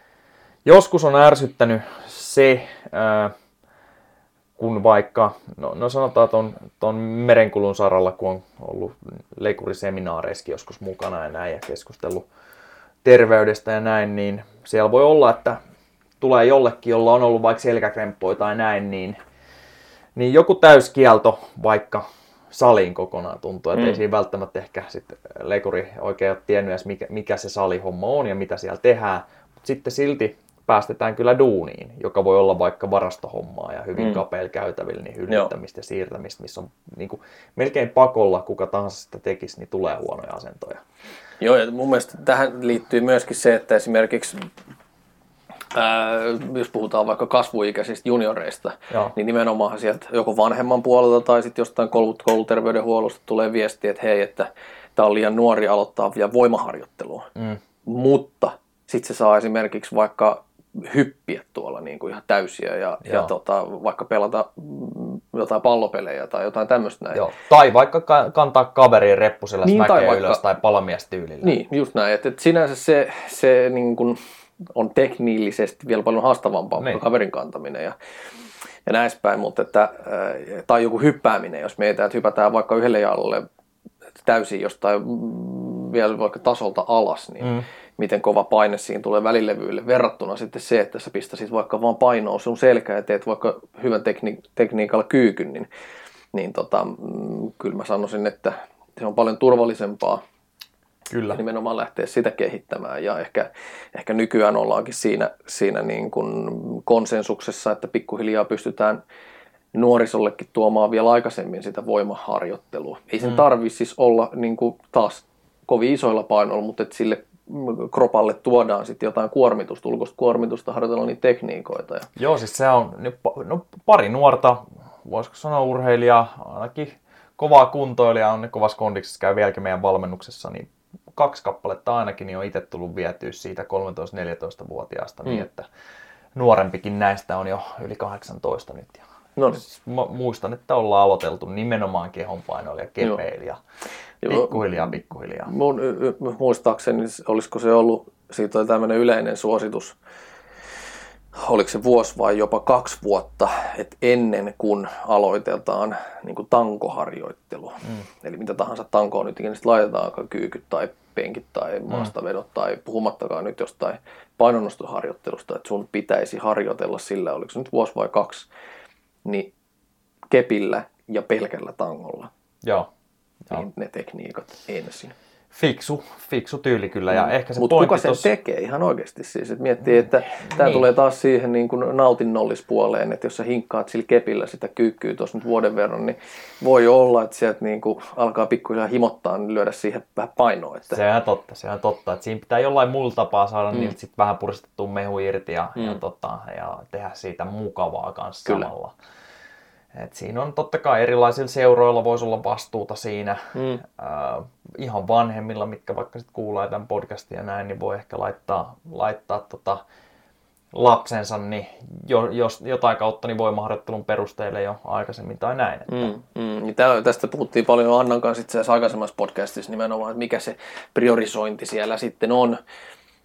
Joskus on ärsyttänyt se, ää, kun vaikka, no, no sanotaan ton, ton merenkulun saralla, kun on ollut leikuriseminaareissakin joskus mukana ja näin ja keskustellut terveydestä ja näin, niin siellä voi olla, että tulee jollekin, jolla on ollut vaikka selkäkremppoja tai näin, niin, niin joku täyskielto vaikka saliin kokonaan tuntuu, että mm. ei siinä välttämättä ehkä sitten leikuri oikein ole tiennyt edes mikä, mikä se salihomma on ja mitä siellä tehdään, mutta sitten silti päästetään kyllä duuniin, joka voi olla vaikka varastohommaa ja hyvin mm. kapeilla käytävillä, niin hyllyttämistä ja siirtämistä, missä on niin kuin, melkein pakolla, kuka tahansa sitä tekisi, niin tulee huonoja asentoja. Joo, ja mun mielestä tähän liittyy myöskin se, että esimerkiksi Ää, jos puhutaan vaikka kasvuikäisistä junioreista, Joo. niin nimenomaan sieltä joko vanhemman puolelta tai sitten jostain kouluterveydenhuollosta tulee viesti, että hei, että tämä on liian nuori aloittaa vielä voimaharjoittelua. Mm. Mutta sitten se saa esimerkiksi vaikka hyppiä tuolla niin kuin ihan täysiä ja, ja tota, vaikka pelata jotain pallopelejä tai jotain tämmöistä näin. Joo. Tai vaikka kantaa kaveriin reppusella niin, tai vaikka, ylös tai palamiestyylillä. Niin, just näin. Että, että sinänsä se, se niin kuin, on teknillisesti vielä paljon haastavampaa niin. kuin kaverin kantaminen ja, ja näin päin, mutta että, äh, tai joku hyppääminen, jos mietitään, että hypätään vaikka yhdelle jalalle täysin jostain vielä vaikka tasolta alas, niin mm. miten kova paine siinä tulee välilevyille verrattuna sitten se, että sä pistäisit vaikka vaan painoa sun selkää ja teet vaikka hyvän tekni- tekniikalla kyykyn, niin, niin tota, mm, kyllä mä sanoisin, että se on paljon turvallisempaa Kyllä. Ja nimenomaan lähteä sitä kehittämään. Ja ehkä, ehkä nykyään ollaankin siinä, siinä niin kuin konsensuksessa, että pikkuhiljaa pystytään nuorisollekin tuomaan vielä aikaisemmin sitä voimaharjoittelua. Ei sen mm. tarvitse siis olla niin kuin taas kovin isoilla painoilla, mutta että sille kropalle tuodaan sitten jotain kuormitusta, ulkoista kuormitusta, harjoitella niitä tekniikoita. Ja... Joo, siis se on no, pari nuorta, voisiko sanoa urheilijaa, ainakin kovaa kuntoilija on ne kovassa kondiksessa, käy vieläkin meidän valmennuksessa, niin kaksi kappaletta ainakin niin on itse tullut vietyä siitä 13-14-vuotiaasta niin, mm. niin, että nuorempikin näistä on jo yli 18 nyt. Ja no niin. Siis muistan, että ollaan aloiteltu nimenomaan kehonpainoilla ja kepeillä ja pikkuhiljaa, pikkuhiljaa. Mun, muistaakseni, olisiko se ollut, siitä oli tämmöinen yleinen suositus, oliko se vuosi vai jopa kaksi vuotta, että ennen kuin aloitetaan niin kuin tankoharjoittelu, mm. eli mitä tahansa tankoa nyt ikinä laitetaan, kyykyt tai penkit tai mm. maastavedot mm. tai puhumattakaan nyt jostain painonnostoharjoittelusta, että sun pitäisi harjoitella sillä, oliko se nyt vuosi vai kaksi, niin kepillä ja pelkällä tangolla. Joo. Niin ne tekniikat ensin. Fiksu, fiksu tyyli kyllä. Ja ehkä se pointti kuka sen tossa- tekee ihan oikeasti siis, että miettii, että tämä Niin. tulee taas siihen niin kuin nautinnollispuoleen, että jos sä hinkkaat sillä kepillä sitä kyykkyä tuossa nyt vuoden verran, niin voi olla, että sieltä niin kuin alkaa pikkuhiljaa himottaa, niin lyödä siihen vähän painoa. Että, Se on ihan totta, se on ihan totta. Että siinä pitää jollain muulla tapaa saada mm. niiltä sit vähän puristettua mehu irti ja, mm. ja, tota, ja tehdä siitä mukavaa kanssa Kyllä. samalla. Et siinä on totta kai erilaisilla seuroilla voisi olla vastuuta siinä. Mm. Äh, ihan vanhemmilla, mitkä vaikka sitten kuulee tämän podcastin ja näin, niin voi ehkä laittaa, laittaa tota lapsensa niin jo, jos jotain kautta niin voimaharjoittelun perusteelle jo aikaisemmin tai näin. Että, Mm, mm. Tää, tästä puhuttiin paljon Annan kanssa itse asiassa aikaisemmassa podcastissa nimenomaan, että mikä se priorisointi siellä sitten on.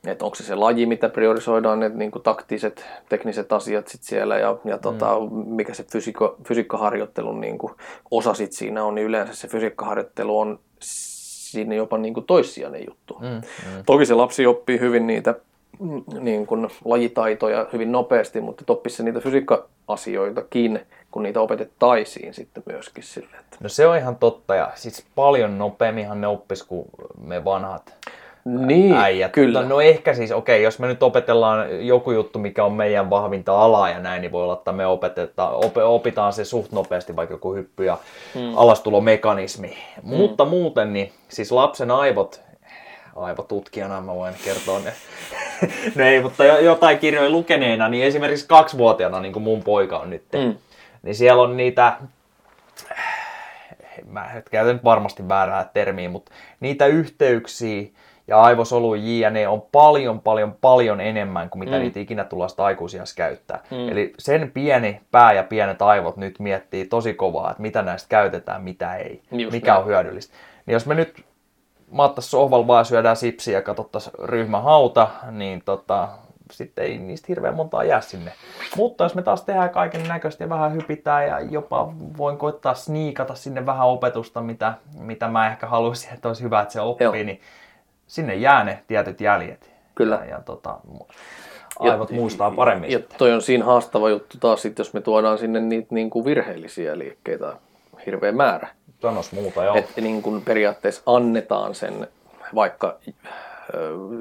Että onko se se laji, mitä priorisoidaan, ne niin kuin taktiset, tekniset asiat sit siellä ja, ja tota, mikä se fysiikka, fysiikkaharjoittelun niin kuin osa sit siinä on, niin yleensä se fysiikkaharjoittelu on siinä jopa niin kuin toissijainen juttu. Mm, mm. Toki se lapsi oppii hyvin niitä mm, niin kuin lajitaitoja hyvin nopeasti, mutta oppisi se niitä fysiikka-asioitakin, kun niitä opetettaisiin sitten myöskin sille. Että... No se on ihan totta ja siis paljon nopeamminhan ne oppis kuin me vanhat Niin, äijät. kyllä. No, ehkä siis, okei, jos me nyt opetellaan joku juttu, mikä on meidän vahvinta alaa ja näin, niin voi olla, että me opetetaan, op, opitaan se suht nopeasti, vaikka joku hyppy ja hmm. alastulomekanismi. Hmm. Mutta muuten, niin siis lapsen aivot, aivotutkijana mä voin kertoa ne. no ei, mutta jo- jotain kirjoja lukeneena, niin esimerkiksi kaksivuotiaana, niin kuin mun poika on nyt, Mm. niin siellä on niitä, mä käytän nyt varmasti väärää termiä, mutta niitä yhteyksiä ja aivosoluja jne. on paljon, paljon, paljon enemmän kuin mitä mm. niitä ikinä tullaan sitä aikuisias käyttää. Mm. Eli sen pieni pää ja pienet aivot nyt miettii tosi kovaa, että mitä näistä käytetään, mitä ei, Just mikä näin. on hyödyllistä. Niin jos me nyt maattais sohvalla vaan syödään sipsiä ja katsottaisiin ryhmähauta, niin tota, sitten ei niistä hirveän montaa jää sinne. Mutta jos me taas tehdään kaiken näköistä ja vähän hypitään ja jopa voin koittaa sniikata sinne vähän opetusta, mitä, mitä mä ehkä haluaisin, että olisi hyvä, että se oppii, Joo. niin sinne jää ne tietyt jäljet. Kyllä. Ja, ja tota, aivot muistaa paremmin. Ja toi on siinä haastava juttu taas, sit, jos me tuodaan sinne niitä niin kuin virheellisiä liikkeitä hirveä määrä. Sanos muuta, joo. Että niin kuin periaatteessa annetaan sen, vaikka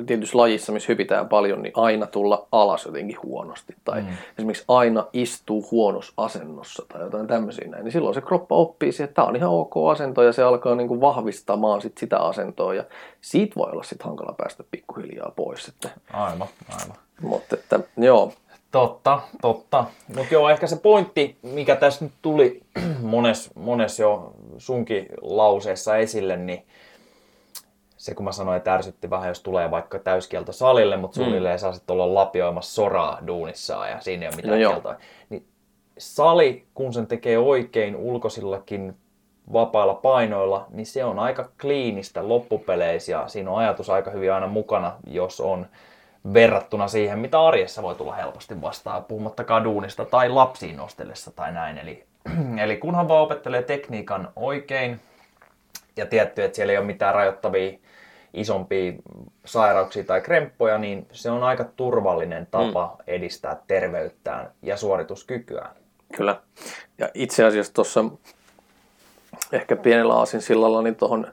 tietyssä lajissa, missä hypitään paljon, niin aina tulla alas jotenkin huonosti. Tai mm. esimerkiksi aina istuu huonossa asennossa tai jotain tämmöisiä näin. Niin silloin se kroppa oppii siihen, että tämä on ihan ok asento ja se alkaa niin kuin vahvistamaan sit sitä asentoa. Ja siitä voi olla sitten hankala päästä pikkuhiljaa pois. Että, Aivan, aivan. mutta että, joo, Totta, totta. Mutta joo, ehkä se pointti, mikä tässä nyt tuli mones, mones jo sunkin lauseessa esille, niin se kun mä sanoin, että ärsytti vähän, jos tulee vaikka täyskielto salille, mutta suunnilleen saa sitten olla lapioimassa soraa duunissaan ja siinä ei ole mitään No kieltoa. Niin sali, kun sen tekee oikein ulkoisillakin vapailla painoilla, niin se on aika kliinistä loppupeleissä ja siinä on ajatus aika hyvin aina mukana, jos on verrattuna siihen, mitä arjessa voi tulla helposti vastaan, puhumattakaan duunista tai lapsiin nostellessa tai näin. Eli, eli kunhan vaan opettelee tekniikan oikein ja tietty, että siellä ei ole mitään rajoittavia isompia sairauksia tai kremppoja, niin se on aika turvallinen tapa edistää terveyttään ja suorituskykyään. Kyllä. Ja itse asiassa tuossa ehkä pienellä sillalla niin tuohon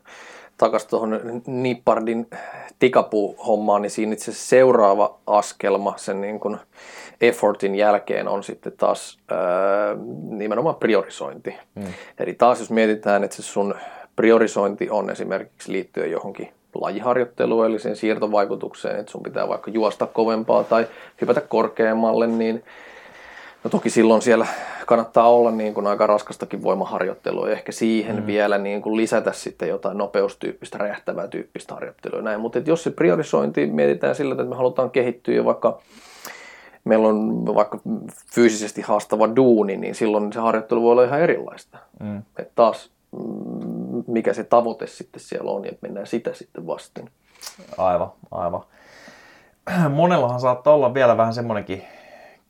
takaisin tuohon Nippardin tikapuu-hommaan, niin siinä itse seuraava askelma sen niin kuin effortin jälkeen on sitten taas ää, nimenomaan priorisointi. Mm. Eli taas jos mietitään, että se sun priorisointi on esimerkiksi liittyen johonkin lajiharjoitteluun, eli sen siirtovaikutukseen, että sun pitää vaikka juosta kovempaa tai hypätä korkeammalle, niin No toki silloin siellä kannattaa olla niin kuin aika raskastakin voimaharjoittelua ja ehkä siihen mm. vielä niin kuin lisätä sitten jotain nopeustyyppistä, räjähtävää tyyppistä harjoittelua näin. Mutta jos se priorisointi mietitään sillä, että me halutaan kehittyä ja vaikka meillä on vaikka fyysisesti haastava duuni, niin silloin se harjoittelu voi olla ihan erilaista. Mm. Että taas mikä se tavoite sitten siellä on ja mennään sitä sitten vasten. Aivan, aivan. Monellahan saattaa olla vielä vähän semmoinenkin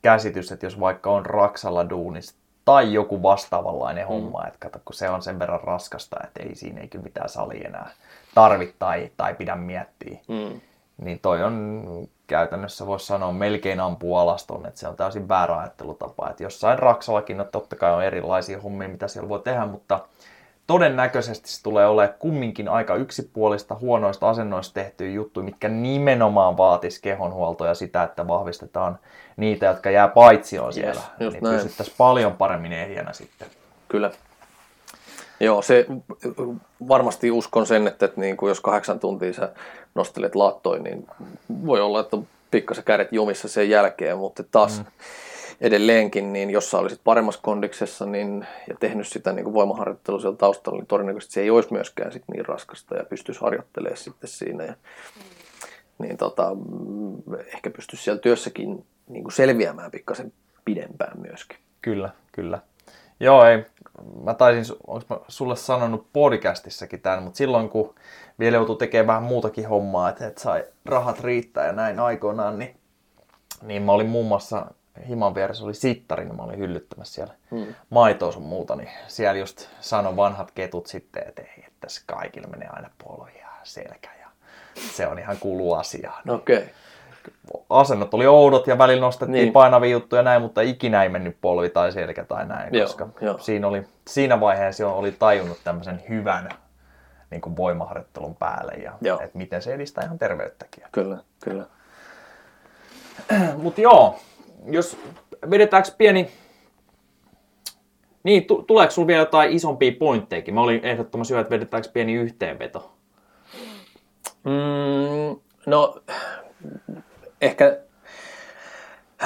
käsitys, että jos vaikka on raksalla duunissa tai joku vastaavanlainen mm. homma, että kato, kun se on sen verran raskasta, että ei siinä ei kyllä mitään sali enää tarvitse tai, tai pidä miettiä, Mm. niin toi on käytännössä voisi sanoa melkein ampuu alaston, että se on täysin väärä ajattelutapa. Että jossain raksallakin, no totta kai on erilaisia hommia, mitä siellä voi tehdä, mutta todennäköisesti se tulee olemaan kumminkin aika yksipuolista, huonoista asennoista tehtyä juttuja, mitkä nimenomaan vaatis kehonhuoltoa ja sitä, että vahvistetaan niitä, jotka jää paitsioon siellä. just niin näin. pysyttäisiin paljon paremmin ehjänä sitten. Kyllä. Joo, se varmasti uskon sen, että, että niin kuin jos kahdeksan tuntia sä nostelet laattoin, niin voi olla, että on pikkasen kädet jumissa sen jälkeen, mutta taas mm. Edelleenkin, niin jos sä olisit paremmassa kondiksessa niin, ja tehnyt sitä niin voimaharjoittelua siellä taustalla, niin todennäköisesti se ei olisi myöskään sit niin raskasta ja pystyisi harjoittelemaan sitten siinä. Ja, niin tota, ehkä pystyisi siellä työssäkin niin kuin selviämään pikkasen pidempään myöskin. Kyllä, kyllä. Joo, ei. Mä taisin, onko mä sulle sanonut podcastissakin tämän, mutta silloin kun vielä joutui tekemään vähän muutakin hommaa, että, että sai rahat riittää ja näin aikoinaan, niin, niin mä olin muun muassa himan vieressä oli sittari, niin mä olin hyllyttämässä siellä hmm. maitoa sun muuta, niin siellä just sanon vanhat ketut sitten, että ei, että tässä kaikilla menee aina polo ja selkä ja se on ihan kuulu asiaan. No okei. Okay asennot oli oudot ja välillä nostettiin niin. painavia juttuja ja näin, mutta ikinä ei mennyt polvi tai selkä tai näin, joo, koska joo. Siinä, oli, siinä vaiheessa jo oli tajunnut tämmöisen hyvän niin kuin voimaharjoittelun päälle ja joo. että miten se edistää ihan terveyttäkin. Kyllä, kyllä. Mutta joo, jos vedetäänkö pieni... Niin, t- tuleeko sinulla vielä jotain isompia pointteikin? Mä olin ehdottomasti hyvä, että vedetäänkö pieni yhteenveto? Mm, no, ehkä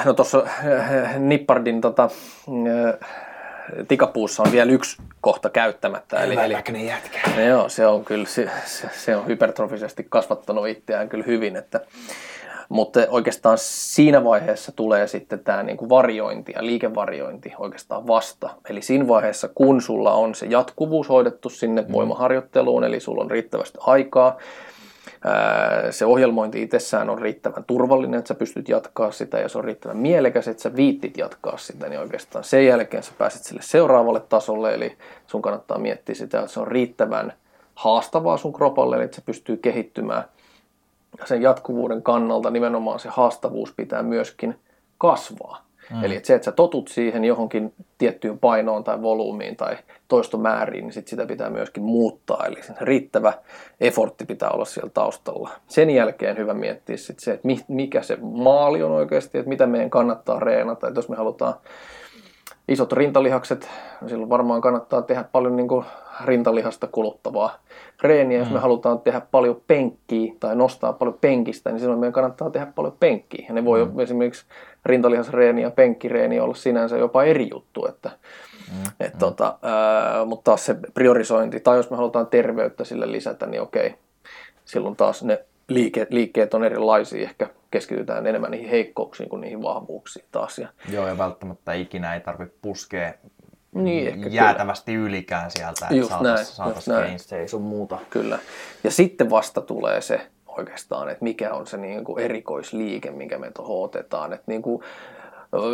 no tuossa äh, Nippardin tota, äh, tikapuussa on vielä yksi kohta käyttämättä. Eli, eli, jätkä. Joo, se on kyllä, se, se on hypertrofisesti kasvattanut itseään kyllä hyvin, että mutta oikeastaan siinä vaiheessa tulee sitten tämä niinku variointi ja liikevariointi oikeastaan vasta. Eli siinä vaiheessa, kun sulla on se jatkuvuus hoidettu sinne mm. voimaharjoitteluun, eli sulla on riittävästi aikaa, se ohjelmointi itsessään on riittävän turvallinen, että sä pystyt jatkaa sitä ja se on riittävän mielekäs, että sä viittit jatkaa sitä, niin oikeastaan sen jälkeen sä pääset sille seuraavalle tasolle, eli sun kannattaa miettiä sitä, että se on riittävän haastavaa sun kropalle, eli että se pystyy kehittymään. Sen jatkuvuuden kannalta nimenomaan se haastavuus pitää myöskin kasvaa. Mm. Eli että se, että sä totut siihen johonkin tiettyyn painoon tai volyymiin tai toistomääriin, niin sit sitä pitää myöskin muuttaa. Eli riittävä effortti pitää olla siellä taustalla. Sen jälkeen hyvä miettiä sit se, että mikä se maali on oikeasti, että mitä meidän kannattaa reenata. Että jos me halutaan isot rintalihakset, silloin varmaan kannattaa tehdä paljon niin kuin rintalihasta kuluttavaa reeniä. Mm. Jos me mm. halutaan tehdä paljon penkkiä tai nostaa paljon penkistä, niin silloin meidän kannattaa tehdä paljon penkkiä. Ja ne voi mm. esimerkiksi rintalihasreeni ja penkkireeni olla sinänsä jopa eri juttu. Että, mm. et, mm. Tota, ää, mutta taas se priorisointi, tai jos me halutaan terveyttä sille lisätä, niin okei, silloin taas ne liike, liikkeet on erilaisia. Ehkä keskitytään enemmän niihin heikkouksiin kuin niihin vahvuuksiin taas. Ja... Joo, ja välttämättä ikinä ei tarvitse puskea niin, ehkä jäätävästi kyllä. ylikään sieltä, että saataisiin saatais gainsteja sun muuta. Kyllä. Ja sitten vasta tulee se oikeastaan, että mikä on se niin kuin erikoisliike, minkä me tuohon otetaan. Että niin kuin,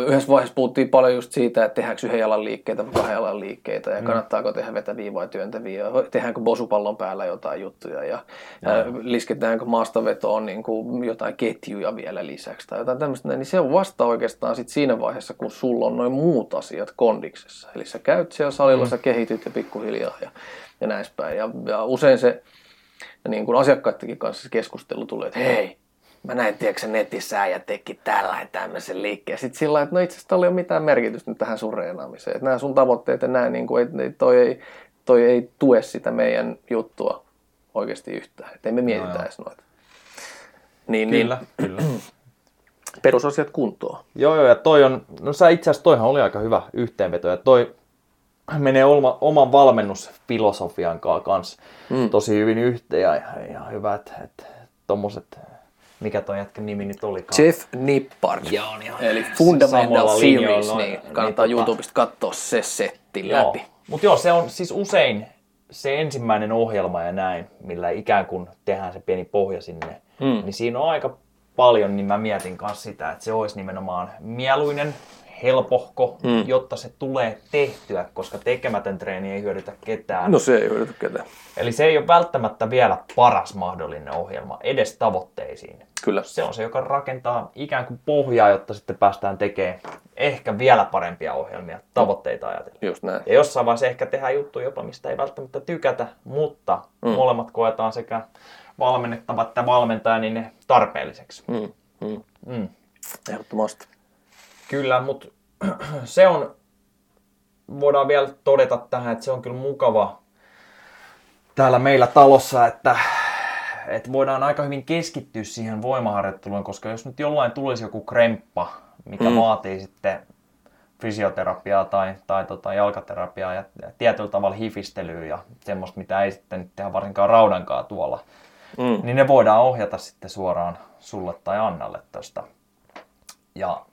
yhdessä vaiheessa puhuttiin paljon just siitä, että tehdäänkö yhden jalan liikkeitä vai kahden jalan liikkeitä ja mm. kannattaako tehdä vetäviä vai työntäviä, tehdäänkö bosupallon päällä jotain juttuja ja, ja. ja lisketäänkö maastavetoon niin kuin jotain ketjuja vielä lisäksi tai jotain tämmöistä, niin se on vasta oikeastaan sit siinä vaiheessa, kun sulla on noin muut asiat kondiksessa. Eli sä käyt siellä salilla, mm. sä kehityt ja pikkuhiljaa ja, ja näin päin. Ja, ja usein se niin kuin asiakkaidenkin kanssa se keskustelu tulee, että hei, mä näin, tiedätkö netissä ja teki tällä tämmöisen liikkeen. Sitten sillä että no itse asiassa ei ole mitään merkitystä nyt tähän sun reenaamiseen. Että nämä sun tavoitteet ja nämä, niin kuin, että toi, ei, toi ei tue sitä meidän juttua oikeasti yhtään. Että ei me mietitä no, edes noita. Niin, kyllä, niin, kyllä. Perusasiat kuntoon. Joo, joo, ja toi on, no sä itse asiassa toihan oli aika hyvä yhteenveto, ja toi menee oma, oman valmennusfilosofian kanssa mm. tosi hyvin yhteen, ja ihan hyvä, että, että tommoset mikä toi jätkän nimi nyt oli? Jeff Nippard. Joo, niin Eli Fundamental Series, niin kannattaa niin, YouTubesta katsoa se setti joo. läpi. Mutta joo, se on siis usein se ensimmäinen ohjelma ja näin, millä ikään kuin tehdään se pieni pohja sinne, mm. niin siinä on aika paljon, niin mä mietin kanssa sitä, että se olisi nimenomaan mieluinen, helpohko, mm. jotta se tulee tehtyä, koska tekemätön treeni ei hyödytä ketään. No se ei hyödytä ketään. Eli se ei ole välttämättä vielä paras mahdollinen ohjelma edes tavoitteisiin. Kyllä. Se on se, joka rakentaa ikään kuin pohjaa, jotta sitten päästään tekemään ehkä vielä parempia ohjelmia tavoitteita ajatellen. Just näin. Ja jossain vaiheessa ehkä tehdään juttuja jopa, mistä ei välttämättä tykätä, mutta mm. molemmat koetaan sekä valmennettava että valmentaja niin ne tarpeelliseksi. Mm. Mm. Mm. Ehdottomasti. Kyllä, mutta se on, voidaan vielä todeta tähän, että se on kyllä mukava täällä meillä talossa, että, että voidaan aika hyvin keskittyä siihen voimaharjoitteluun, koska jos nyt jollain tulisi joku kremppa, mikä mm. vaatii sitten fysioterapiaa tai, tai tota jalkaterapiaa ja tietyllä tavalla hifistelyä ja semmoista, mitä ei sitten tehdä varsinkaan raudankaan tuolla, mm. niin ne voidaan ohjata sitten suoraan sulle tai Annalle tästä. Ja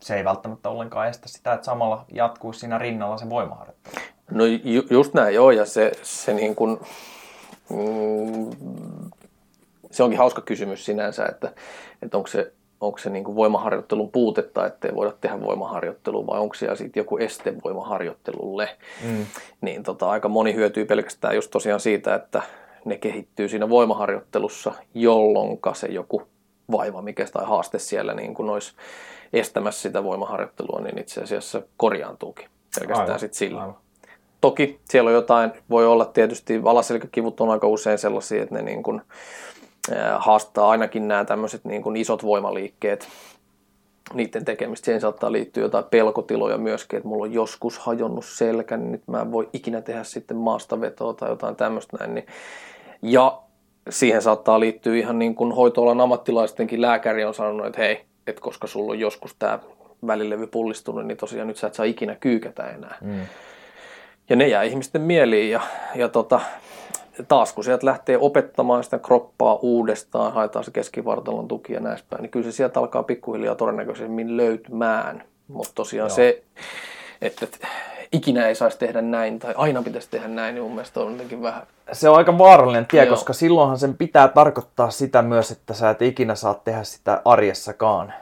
se ei välttämättä ollenkaan estä sitä, että samalla jatkuisi siinä rinnalla se voimaharjoittelu. No ju, just näin, joo, ja se, se niin kuin, mm, se onkin hauska kysymys sinänsä, että, että onko se, onko se niin kuin voimaharjoittelun puutetta, ettei voida tehdä voimaharjoittelua, vai onko siellä sitten joku este voimaharjoittelulle. Mm. Niin tota, aika moni hyötyy pelkästään just tosiaan siitä, että ne kehittyy siinä voimaharjoittelussa, jolloin se joku vaiva, mikä tai haaste siellä niin kuin olisi estämässä sitä voimaharjoittelua, niin itse asiassa korjaantuukin pelkästään sit sillä. Aivan. Toki siellä on jotain, voi olla tietysti alaselkäkivut on aika usein sellaisia, että ne niin kuin, haastaa ainakin nämä tämmöiset niin kuin isot voimaliikkeet, niiden tekemistä. Siihen saattaa liittyä jotain pelkotiloja myöskin, että mulla on joskus hajonnut selkä, niin nyt mä en voi ikinä tehdä sitten maastavetoa tai jotain tämmöistä näin. Niin. Ja siihen saattaa liittyä ihan niin kuin hoitoalan ammattilaistenkin lääkäri on sanonut, että hei, että koska sulla on joskus tämä välilevy pullistunut, niin tosiaan nyt sä et saa ikinä kyykätä enää. Mm. Ja ne jää ihmisten mieliin ja, ja tota, taas kun sieltä lähtee opettamaan sitä kroppaa uudestaan, haetaan se keskivartalon tuki ja näin päin, niin kyllä se sieltä alkaa pikkuhiljaa todennäköisemmin löytymään. Mutta tosiaan Joo. se, että ikinä ei saisi tehdä näin tai aina pitäisi tehdä näin, niin mun mielestä on jotenkin vähän... Se on aika vaarallinen tie, Joo. koska silloinhan sen pitää tarkoittaa sitä myös, että sä et ikinä saa tehdä sitä arjessakaan.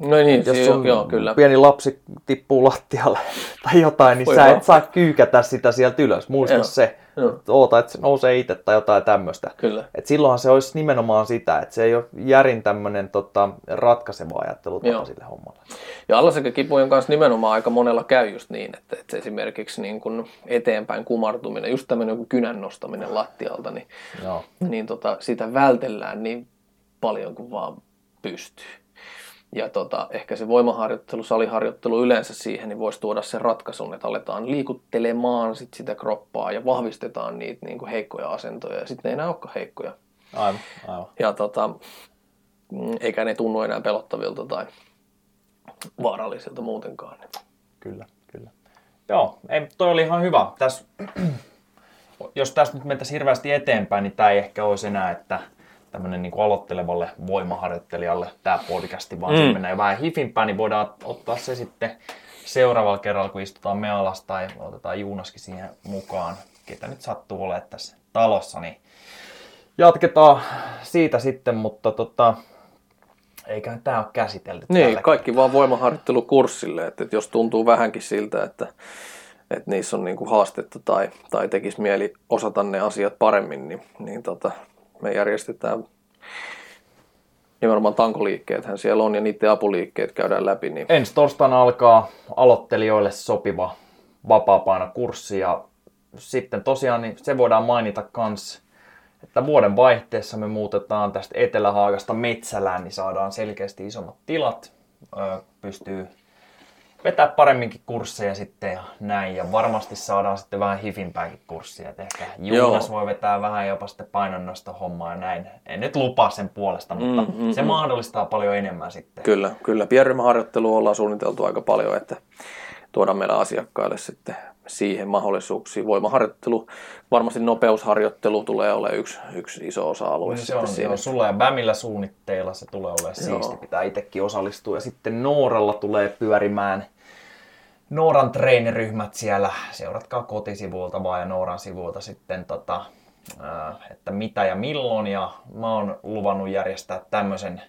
No niin, jos sun joo, kyllä. pieni lapsi tippuu lattialle tai jotain, niin Voi sä vaan. et saa kyykätä sitä sieltä ylös. Muista joo. se. Joo. Oota, että se nousee itse tai jotain tämmöistä. Kyllä. Et silloinhan se olisi nimenomaan sitä, että se ei ole järin tämmöinen tota, ratkaiseva ajattelu sille hommalle. Ja alaselkäkipujen kanssa nimenomaan aika monella käy just niin, että, että esimerkiksi niin kun eteenpäin kumartuminen, just tämmöinen joku kynän nostaminen lattialta, niin, Joo. niin tota, sitä vältellään niin paljon kuin vaan pystyy. Ja tota, ehkä se voimaharjoittelu, saliharjoittelu yleensä siihen, niin voisi tuoda sen ratkaisun, että aletaan liikuttelemaan sit sitä kroppaa ja vahvistetaan niitä niin kuin heikkoja asentoja. Ja sitten ne ei enää olekaan heikkoja. Aivan, aivan. Ja tota, mm, eikä ne tunnu enää pelottavilta tai vaarallisilta muutenkaan. Kyllä, kyllä. Joo, ei, toi oli ihan hyvä. Täs, jos tästä nyt mentäisiin hirveästi eteenpäin, niin tämä ei ehkä olisi enää, että tämmöinen niin aloittelevalle voimaharjoittelijalle tämä podcasti, vaan mm. se menee vähän hifimpään, niin voidaan ottaa se sitten seuraavalla kerralla, kun istutaan me alas tai otetaan Juunaskin siihen mukaan, ketä nyt sattuu olemaan tässä talossa, niin jatketaan siitä sitten, mutta tota, eiköhän tämä ole käsitelty. Niin, kaikki vaan voimaharjoittelukurssille, että, että jos tuntuu vähänkin siltä, että, että niissä on niinku haastetta tai, tai tekisi mieli osata ne asiat paremmin, niin, niin tota, me järjestetään nimenomaan tankoliikkeethän siellä on ja niiden apuliikkeet käydään läpi. Niin... Ensi torstaina alkaa aloittelijoille sopiva vapaa-painokurssi ja sitten tosiaan niin se voidaan mainita kans, että vuoden vaihteessa me muutetaan tästä Etelähaagasta Metsälään, niin saadaan selkeästi isommat tilat, pystyy vetää paremminkin kursseja sitten ja näin. Ja varmasti saadaan sitten vähän hifinpäänkin kurssia. Et ehkä Juunas Joo. voi vetää vähän jopa sitten painonnosta hommaa ja näin. En nyt lupaa sen puolesta, mutta mm, mm, se mm. mahdollistaa paljon enemmän sitten. Kyllä, kyllä. Pienryhmäharjoittelua ollaan suunniteltu aika paljon, että tuodaan meidän asiakkaille sitten siihen mahdollisuuksia. Voimaharjoittelu, varmasti nopeusharjoittelu tulee olemaan yksi, yksi iso osa-alue. No, se on, siinä. sulla ja Bämillä suunnitteilla se tulee olemaan Joo. siisti, pitää itsekin osallistua. Ja sitten Nooralla tulee pyörimään Nooran treeniryhmät siellä. Seuratkaa kotisivuilta vaan ja Nooran sivuilta sitten tota, että mitä ja milloin. Ja mä oon luvannut järjestää tämmöisen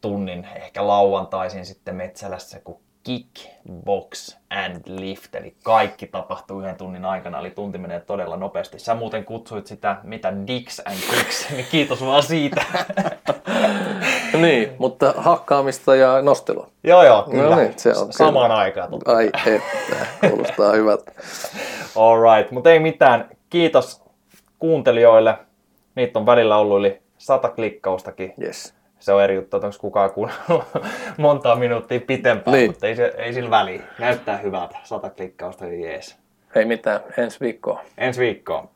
tunnin ehkä lauantaisin sitten Metsälässä, kun Kickbox and Lift, eli kaikki tapahtuu yhden tunnin aikana, eli tunti menee todella nopeasti. Sä muuten kutsuit sitä, mitä Dix and Kicks, niin kiitos vaan siitä. niin, mutta hakkaamista ja nostelua. joo, joo, kyllä. No niin, se on Samaan kyllä. aikaan. Totta. Ai että, kuulostaa hyvältä. Alright, mutta ei mitään. Kiitos kuuntelijoille. Niitä on välillä ollut yli sata klikkaustakin. Yes. Se on eri juttu, että onko kukaan kuunnellut montaa minuuttia pitempään, Niin. mutta ei, se, ei sillä väliä. Näyttää hyvältä. Sata klikkausta, jees. Ei mitään, ensi viikkoon. Ensi viikkoon.